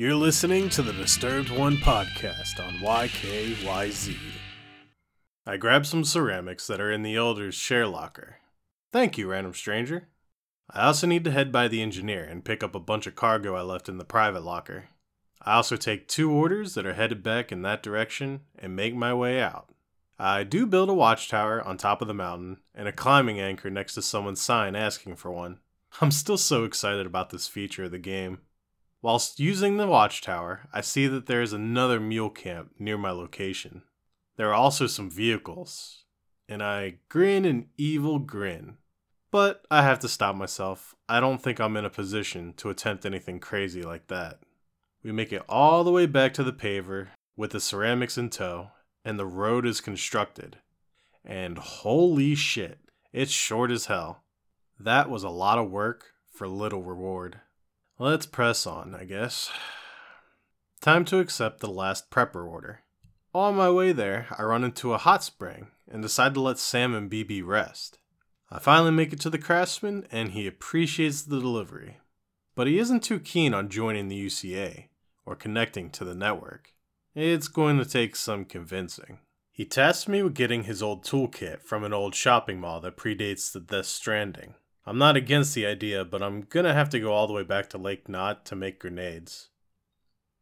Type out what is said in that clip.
You're listening to the Disturbed One podcast on YKYZ. I grab some ceramics that are in the Elder's share locker. Thank you, random stranger. I also need to head by the engineer and pick up a bunch of cargo I left in the private locker. I also take two orders that are headed back in that direction and make my way out. I do build a watchtower on top of the mountain and a climbing anchor next to someone's sign asking for one. I'm still so excited about this feature of the game. Whilst using the watchtower, I see that there is another mule camp near my location. There are also some vehicles, and I grin an evil grin. But I have to stop myself. I don't think I'm in a position to attempt anything crazy like that. We make it all the way back to the paver with the ceramics in tow, and the road is constructed. And holy shit, it's short as hell. That was a lot of work for little reward. Let's press on, I guess. Time to accept the last prepper order. On my way there, I run into a hot spring and decide to let Sam and BB rest. I finally make it to the craftsman and he appreciates the delivery. But he isn't too keen on joining the UCA or connecting to the network. It's going to take some convincing. He tasks me with getting his old toolkit from an old shopping mall that predates the Death Stranding. I'm not against the idea, but I'm gonna have to go all the way back to Lake Knot to make grenades.